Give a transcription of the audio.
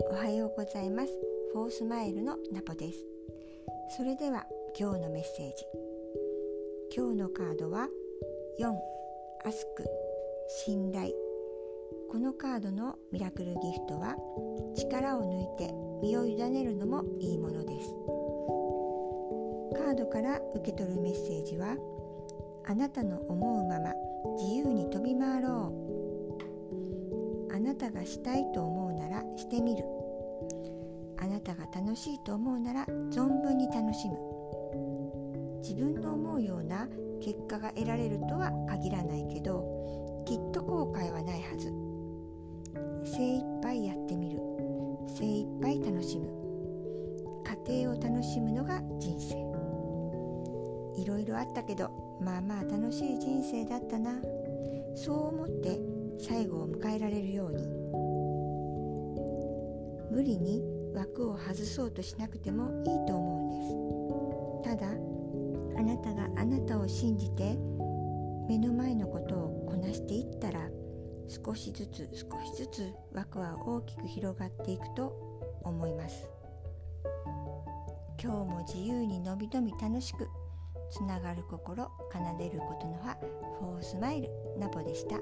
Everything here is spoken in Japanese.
おはようございます。フォースマイルのナポです。それでは今日のメッセージ。今日のカードは4アスク信頼。このカードのミラクルギフトは力を抜いて身を委ねるのもいいものです。カードから受け取るメッセージはあなたの思うまま自由に飛び回ろう。たがしたいと思うならしてみる。あなたが楽しいと思うなら存分に楽しむ。自分の思うような結果が得られるとは限らないけどきっと後悔はないはず。精一杯やってみる。精一杯楽しむ。家庭を楽しむのが人生。いろいろあったけどまあまあ楽しい人生だったな。そう思って最後を迎えられるように。無理に枠を外そうとしなくてもいいと思うんです。ただあなたがあなたを信じて目の前のことをこなしていったら少しずつ少しずつ枠は大きく広がっていくと思います。今日も自由にのびのび楽しくつながる心奏でることの葉フォースマイルナポでした。